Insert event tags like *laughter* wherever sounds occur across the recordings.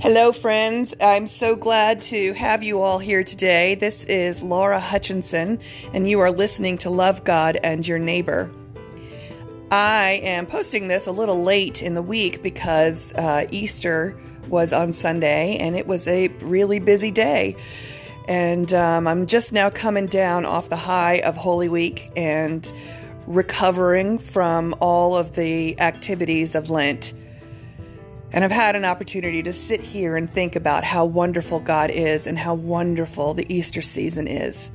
Hello, friends. I'm so glad to have you all here today. This is Laura Hutchinson, and you are listening to Love God and Your Neighbor. I am posting this a little late in the week because uh, Easter was on Sunday and it was a really busy day. And um, I'm just now coming down off the high of Holy Week and recovering from all of the activities of Lent. And I've had an opportunity to sit here and think about how wonderful God is and how wonderful the Easter season is.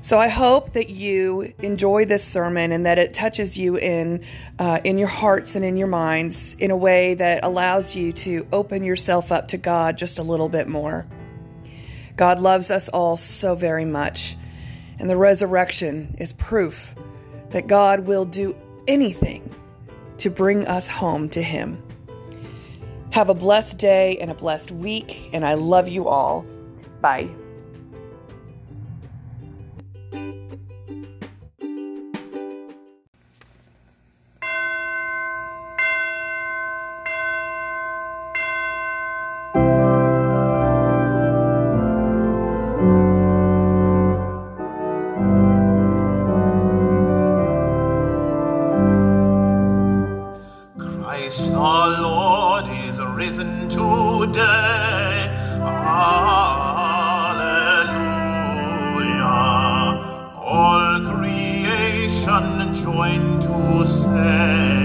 So I hope that you enjoy this sermon and that it touches you in uh, in your hearts and in your minds in a way that allows you to open yourself up to God just a little bit more. God loves us all so very much, and the resurrection is proof that God will do anything to bring us home to Him. Have a blessed day and a blessed week, and I love you all. Bye. Join to say,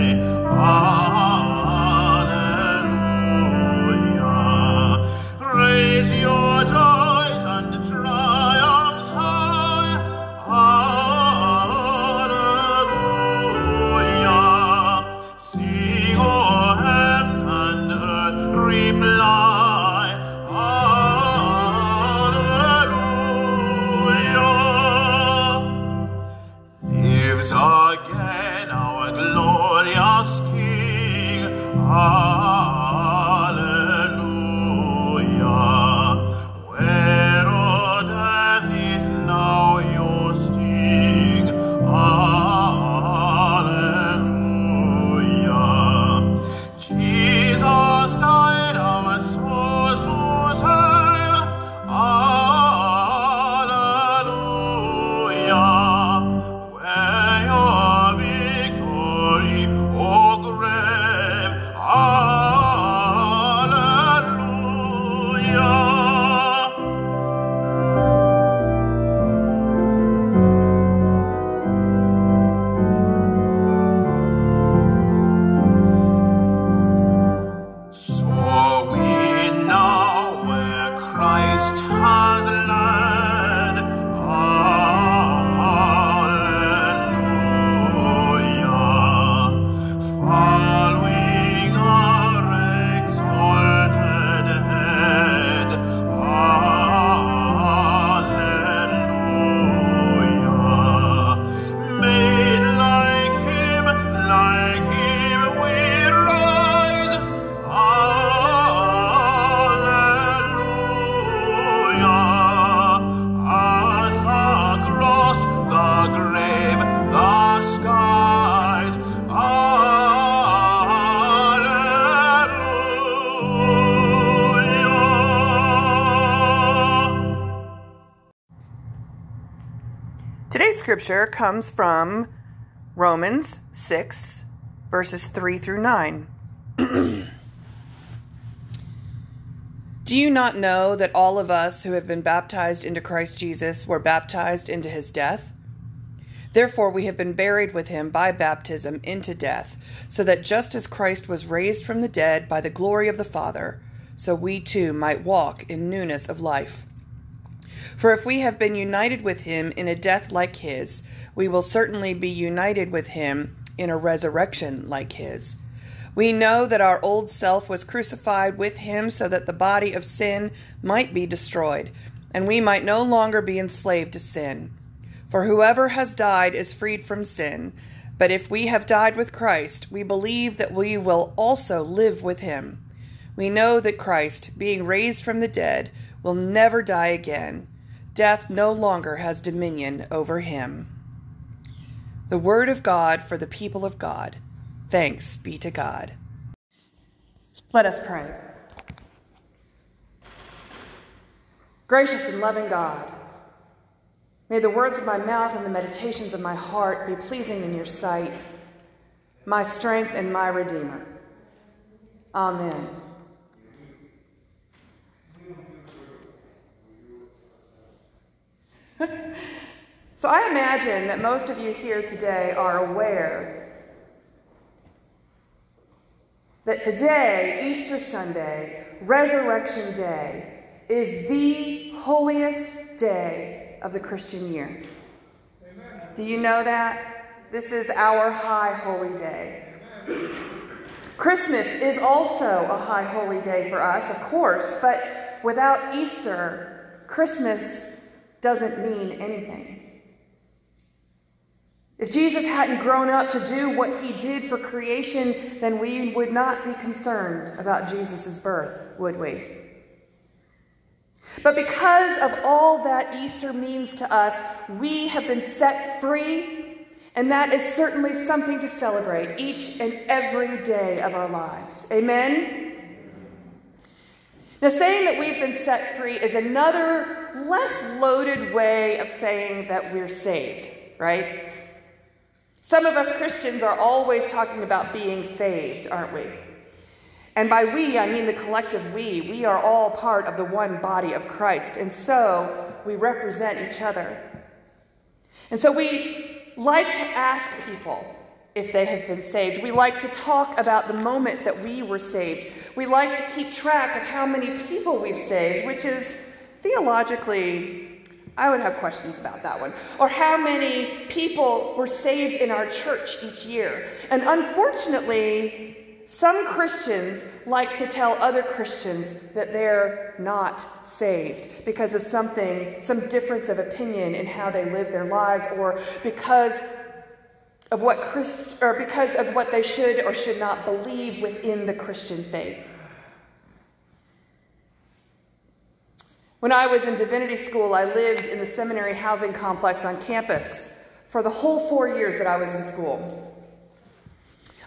scripture comes from Romans 6, verses 3 through 9. *clears throat* Do you not know that all of us who have been baptized into Christ Jesus were baptized into his death? Therefore, we have been buried with him by baptism into death, so that just as Christ was raised from the dead by the glory of the Father, so we too might walk in newness of life. For if we have been united with him in a death like his, we will certainly be united with him in a resurrection like his. We know that our old self was crucified with him so that the body of sin might be destroyed, and we might no longer be enslaved to sin. For whoever has died is freed from sin. But if we have died with Christ, we believe that we will also live with him. We know that Christ, being raised from the dead, will never die again death no longer has dominion over him. The Word of God for the people of God. Thanks be to God. Let us pray. Gracious and loving God, may the words of my mouth and the meditations of my heart be pleasing in your sight, my strength and my Redeemer. Amen. *laughs* so I imagine that most of you here today are aware that today, Easter Sunday, Resurrection Day, is the holiest day of the Christian year. Amen. Do you know that? This is our high holy day. Amen. Christmas is also a high holy day for us, of course, but without Easter, Christmas doesn't mean anything. If Jesus hadn't grown up to do what he did for creation, then we would not be concerned about Jesus' birth, would we? But because of all that Easter means to us, we have been set free, and that is certainly something to celebrate each and every day of our lives. Amen? Now, saying that we've been set free is another less loaded way of saying that we're saved, right? Some of us Christians are always talking about being saved, aren't we? And by we, I mean the collective we. We are all part of the one body of Christ, and so we represent each other. And so we like to ask people if they have been saved. We like to talk about the moment that we were saved. We like to keep track of how many people we've saved, which is theologically I would have questions about that one. Or how many people were saved in our church each year. And unfortunately, some Christians like to tell other Christians that they're not saved because of something, some difference of opinion in how they live their lives, or because of what Christ, or because of what they should or should not believe within the Christian faith. When I was in divinity school, I lived in the seminary housing complex on campus for the whole four years that I was in school.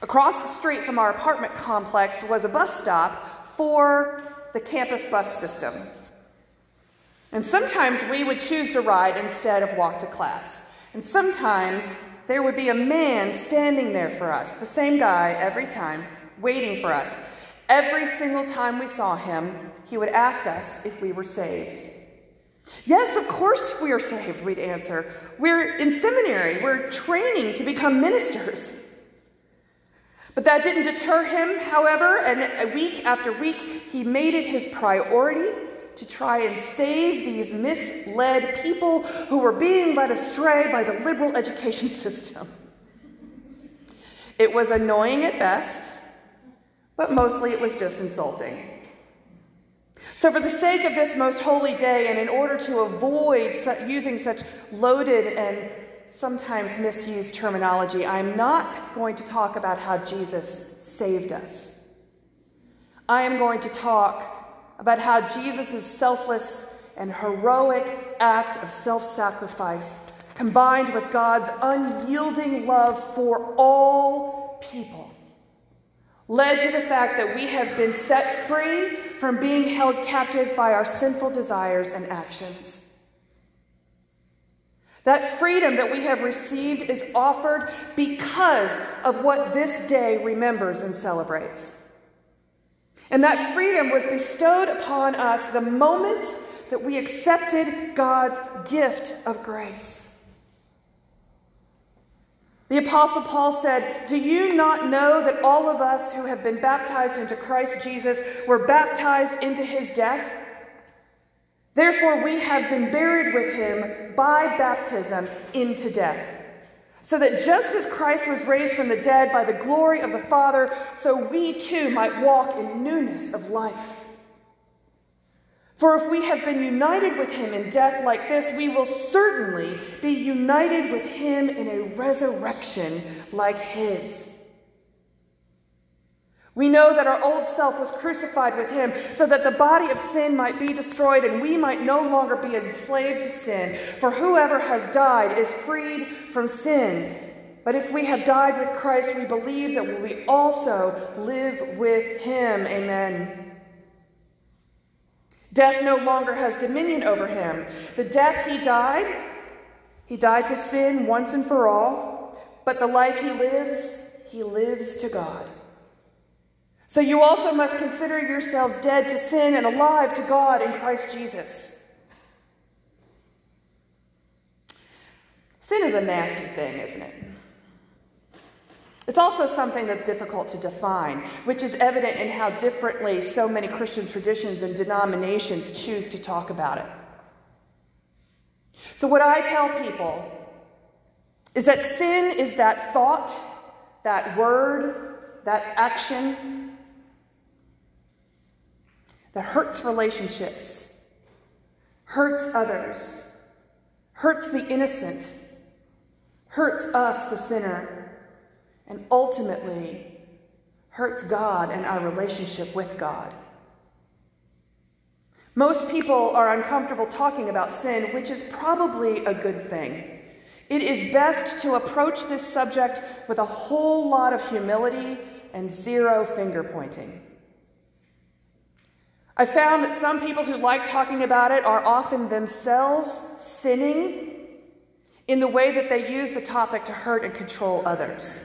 Across the street from our apartment complex was a bus stop for the campus bus system. And sometimes we would choose to ride instead of walk to class. And sometimes there would be a man standing there for us, the same guy every time, waiting for us. Every single time we saw him, he would ask us if we were saved. Yes, of course we are saved, we'd answer. We're in seminary, we're training to become ministers. But that didn't deter him, however, and week after week, he made it his priority to try and save these misled people who were being led astray by the liberal education system. It was annoying at best, but mostly it was just insulting. So, for the sake of this most holy day, and in order to avoid using such loaded and sometimes misused terminology, I'm not going to talk about how Jesus saved us. I am going to talk about how Jesus' selfless and heroic act of self sacrifice, combined with God's unyielding love for all people, led to the fact that we have been set free from being held captive by our sinful desires and actions. That freedom that we have received is offered because of what this day remembers and celebrates. And that freedom was bestowed upon us the moment that we accepted God's gift of grace. The Apostle Paul said, Do you not know that all of us who have been baptized into Christ Jesus were baptized into his death? Therefore, we have been buried with him by baptism into death. So that just as Christ was raised from the dead by the glory of the Father, so we too might walk in newness of life. For if we have been united with him in death like this, we will certainly be united with him in a resurrection like his. We know that our old self was crucified with him so that the body of sin might be destroyed and we might no longer be enslaved to sin. For whoever has died is freed from sin. But if we have died with Christ, we believe that we also live with him. Amen. Death no longer has dominion over him. The death he died, he died to sin once and for all, but the life he lives, he lives to God. So you also must consider yourselves dead to sin and alive to God in Christ Jesus. Sin is a nasty thing, isn't it? It's also something that's difficult to define, which is evident in how differently so many Christian traditions and denominations choose to talk about it. So, what I tell people is that sin is that thought, that word, that action that hurts relationships, hurts others, hurts the innocent, hurts us, the sinner, and ultimately hurts God and our relationship with God. Most people are uncomfortable talking about sin, which is probably a good thing. It is best to approach this subject with a whole lot of humility and zero finger pointing. I found that some people who like talking about it are often themselves sinning in the way that they use the topic to hurt and control others.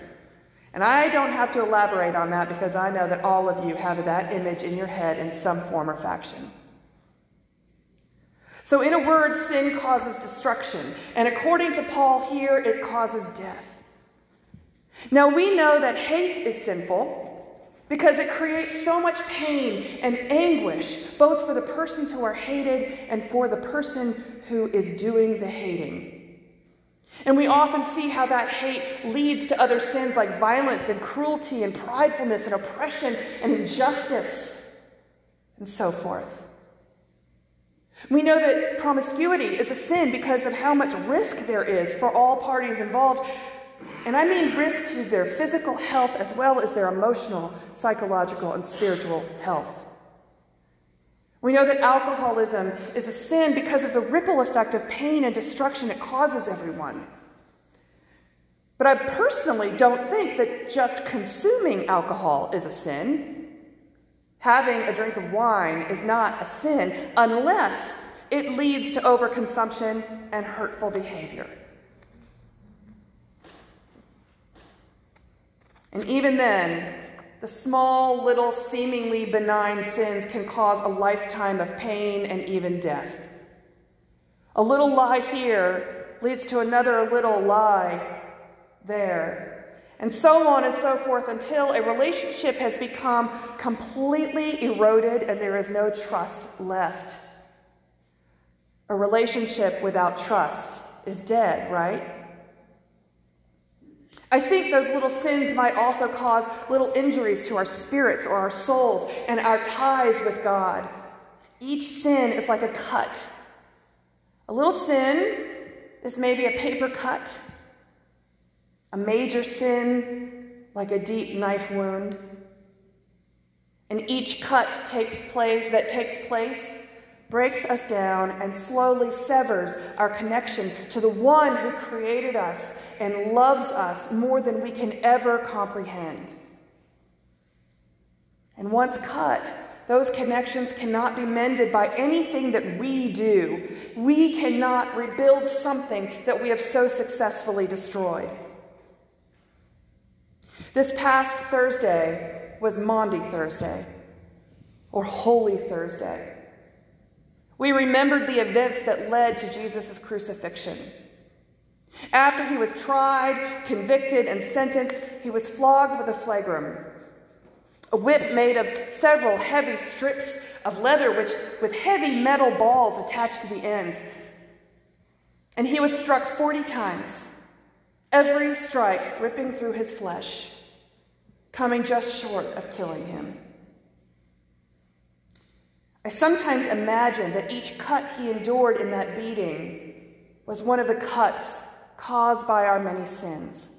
And I don't have to elaborate on that because I know that all of you have that image in your head in some form or faction. So, in a word, sin causes destruction. And according to Paul here, it causes death. Now, we know that hate is sinful because it creates so much pain and anguish, both for the persons who are hated and for the person who is doing the hating. And we often see how that hate leads to other sins like violence and cruelty and pridefulness and oppression and injustice and so forth. We know that promiscuity is a sin because of how much risk there is for all parties involved, and I mean risk to their physical health as well as their emotional, psychological, and spiritual health. We know that alcoholism is a sin because of the ripple effect of pain and destruction it causes everyone. But I personally don't think that just consuming alcohol is a sin. Having a drink of wine is not a sin unless it leads to overconsumption and hurtful behavior. And even then, the small, little, seemingly benign sins can cause a lifetime of pain and even death. A little lie here leads to another little lie there. And so on and so forth until a relationship has become completely eroded and there is no trust left. A relationship without trust is dead, right? I think those little sins might also cause little injuries to our spirits or our souls and our ties with God. Each sin is like a cut. A little sin is maybe a paper cut, a major sin, like a deep knife wound. And each cut takes place, that takes place breaks us down and slowly severs our connection to the one who created us and loves us more than we can ever comprehend. And once cut, those connections cannot be mended by anything that we do. We cannot rebuild something that we have so successfully destroyed. This past Thursday was Maundy Thursday, or Holy Thursday. We remembered the events that led to Jesus' crucifixion. After he was tried, convicted, and sentenced, he was flogged with a flagrum, a whip made of several heavy strips of leather which, with heavy metal balls attached to the ends. And he was struck 40 times, every strike ripping through his flesh, coming just short of killing him. I sometimes imagine that each cut he endured in that beating was one of the cuts caused by our many sins.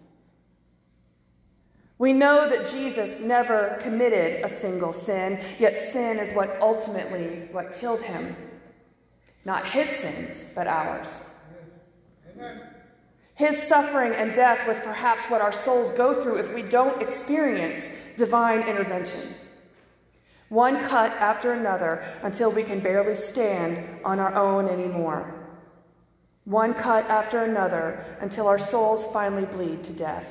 We know that Jesus never committed a single sin, yet sin is what ultimately what killed him. Not his sins, but ours. His suffering and death was perhaps what our souls go through if we don't experience divine intervention. One cut after another until we can barely stand on our own anymore. One cut after another until our souls finally bleed to death.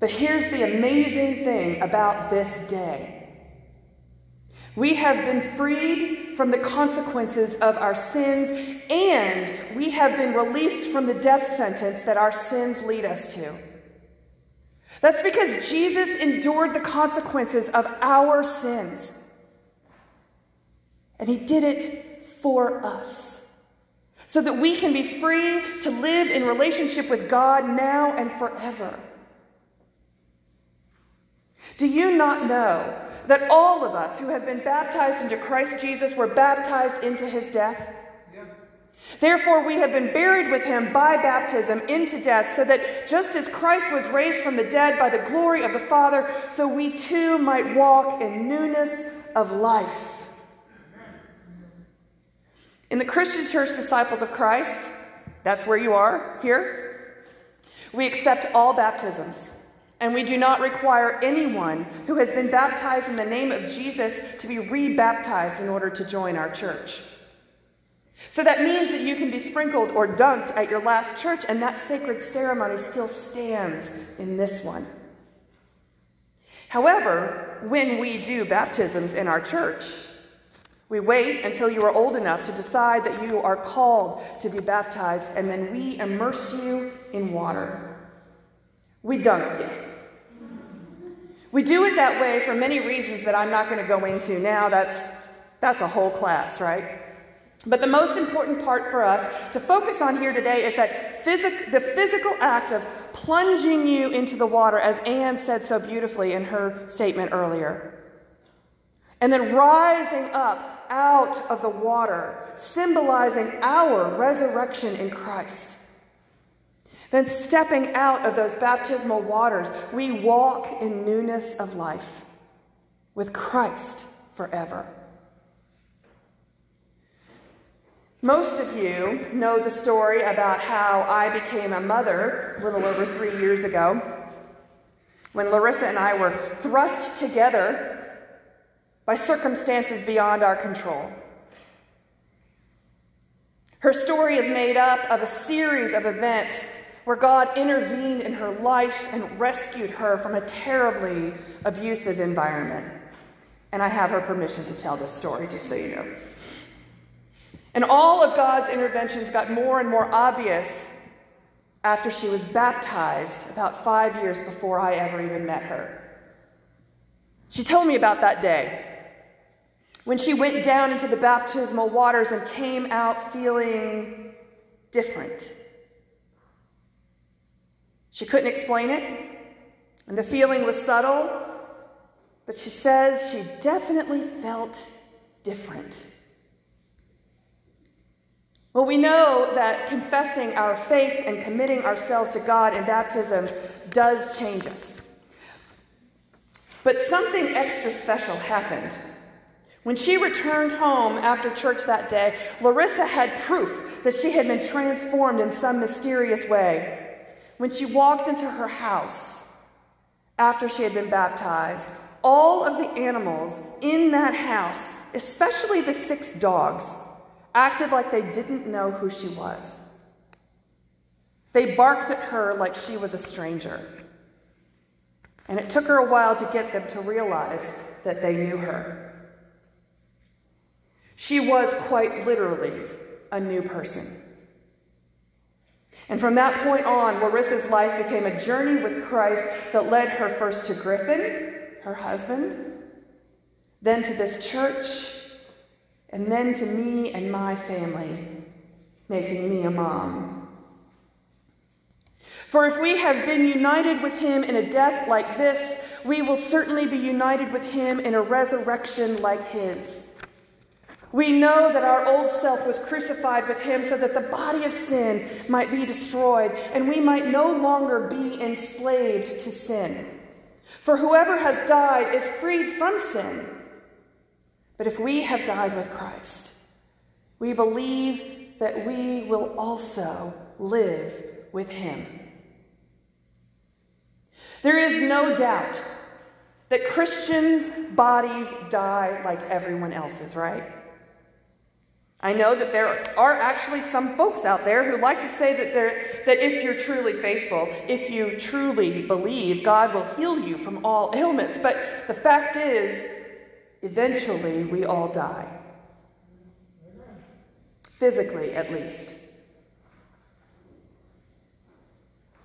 But here's the amazing thing about this day we have been freed from the consequences of our sins, and we have been released from the death sentence that our sins lead us to. That's because Jesus endured the consequences of our sins. And he did it for us. So that we can be free to live in relationship with God now and forever. Do you not know that all of us who have been baptized into Christ Jesus were baptized into his death? Therefore, we have been buried with him by baptism into death, so that just as Christ was raised from the dead by the glory of the Father, so we too might walk in newness of life. In the Christian Church Disciples of Christ, that's where you are here, we accept all baptisms. And we do not require anyone who has been baptized in the name of Jesus to be rebaptized in order to join our church. So that means that you can be sprinkled or dunked at your last church, and that sacred ceremony still stands in this one. However, when we do baptisms in our church, we wait until you are old enough to decide that you are called to be baptized, and then we immerse you in water. We dunk you. We do it that way for many reasons that I'm not going to go into now. That's, that's a whole class, right? But the most important part for us to focus on here today is that the physical act of plunging you into the water, as Anne said so beautifully in her statement earlier. And then rising up out of the water, symbolizing our resurrection in Christ. Then stepping out of those baptismal waters, we walk in newness of life with Christ forever. Most of you know the story about how I became a mother a little over three years ago when Larissa and I were thrust together by circumstances beyond our control. Her story is made up of a series of events where God intervened in her life and rescued her from a terribly abusive environment. And I have her permission to tell this story, just so you know. And all of God's interventions got more and more obvious after she was baptized about five years before I ever even met her. She told me about that day when she went down into the baptismal waters and came out feeling different. She couldn't explain it, and the feeling was subtle, but she says she definitely felt different. Well, we know that confessing our faith and committing ourselves to God in baptism does change us. But something extra special happened. When she returned home after church that day, Larissa had proof that she had been transformed in some mysterious way. When she walked into her house after she had been baptized, all of the animals in that house, especially the six dogs, acted like they didn't know who she was. They barked at her like she was a stranger. And it took her a while to get them to realize that they knew her. She was quite literally a new person. And from that point on, Larissa's life became a journey with Christ that led her first to Griffin, her husband, then to this church, and then to me and my family, making me a mom. For if we have been united with him in a death like this, we will certainly be united with him in a resurrection like his. We know that our old self was crucified with him so that the body of sin might be destroyed and we might no longer be enslaved to sin. For whoever has died is freed from sin. But if we have died with Christ, we believe that we will also live with him. There is no doubt that Christians' bodies die like everyone else's, right? I know that there are actually some folks out there who like to say that, that if you're truly faithful, if you truly believe, God will heal you from all ailments. But the fact is, eventually we all die. Physically, at least.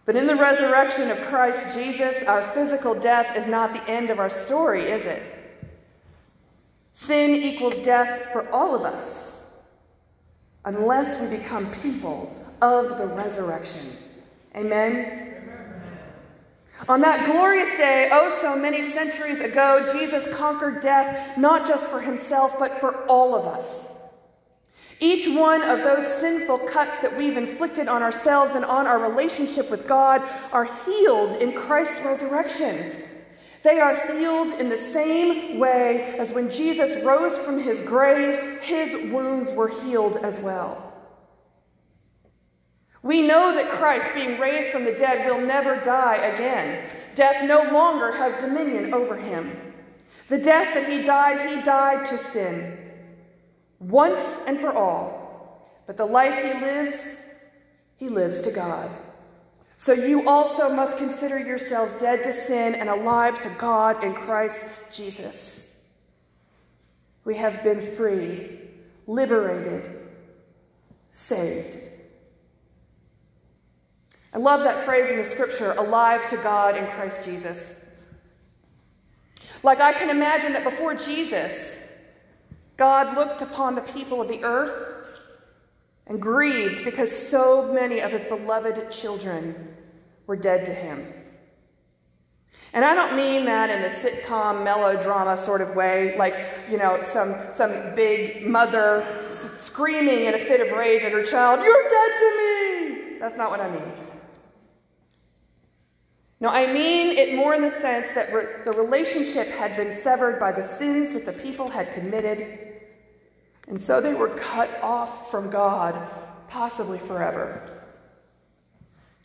But in the resurrection of Christ Jesus, our physical death is not the end of our story, is it? Sin equals death for all of us unless we become people of the resurrection. Amen? On that glorious day, oh so many centuries ago, Jesus conquered death not just for himself, but for all of us. Each one of those sinful cuts that we've inflicted on ourselves and on our relationship with God are healed in Christ's resurrection. They are healed in the same way as when Jesus rose from his grave, his wounds were healed as well. We know that Christ, being raised from the dead, will never die again. Death no longer has dominion over him. The death that he died, he died to sin, once and for all. But the life he lives, he lives to God. So you also must consider yourselves dead to sin and alive to God in Christ Jesus. We have been freed, liberated, saved. I love that phrase in the scripture, alive to God in Christ Jesus. Like I can imagine that before Jesus, God looked upon the people of the earth and grieved because so many of his beloved children were dead to him. And I don't mean that in the sitcom melodrama sort of way, like, you know, some, some big mother screaming in a fit of rage at her child, You're dead to me! That's not what I mean. No, I mean it more in the sense that re- the relationship had been severed by the sins that the people had committed and so they were cut off from God, possibly forever.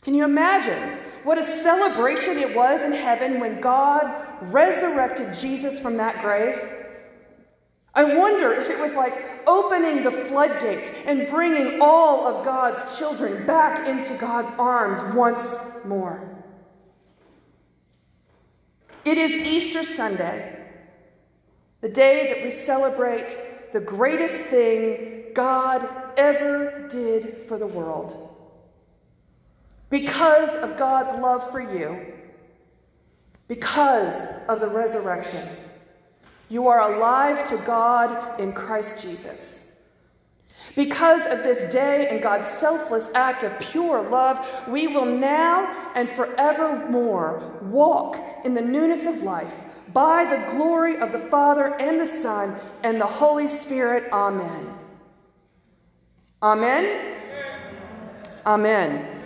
Can you imagine what a celebration it was in heaven when God resurrected Jesus from that grave? I wonder if it was like opening the floodgates and bringing all of God's children back into God's arms once more. It is Easter Sunday, the day that we celebrate the greatest thing God ever did for the world. Because of God's love for you, because of the resurrection, you are alive to God in Christ Jesus. Because of this day and God's selfless act of pure love, we will now and forevermore walk in the newness of life by the glory of the Father and the Son and the Holy Spirit. Amen. Amen. Amen.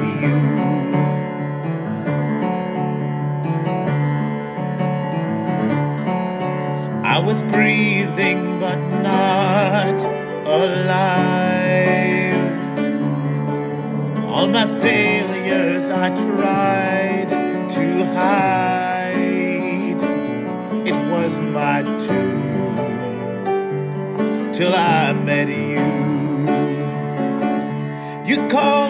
I you. I was breathing but not alive. All my failures I tried to hide. It was my tomb till I met you. You called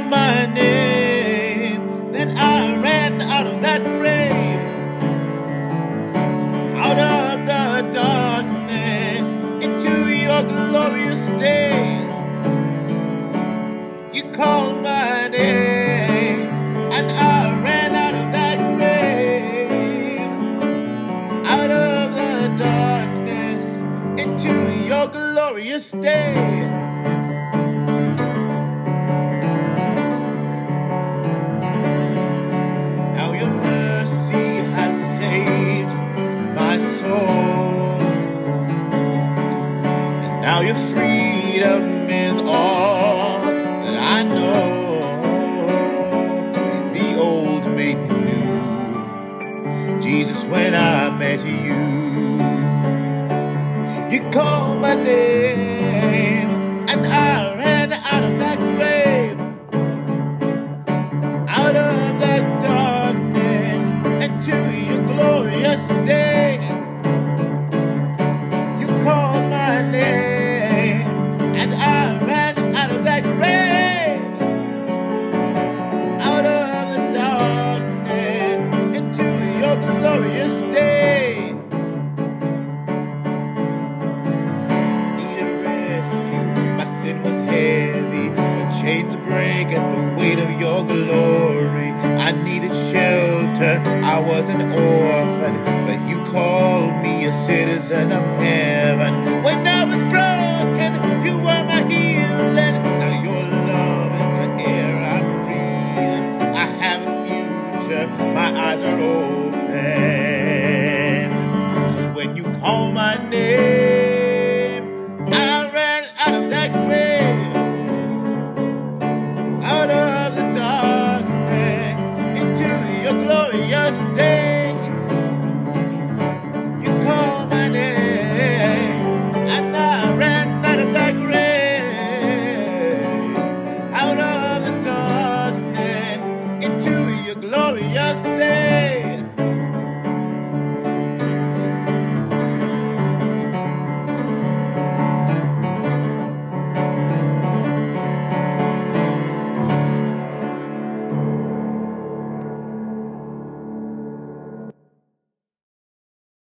my eyes are open. Cause when you call my name,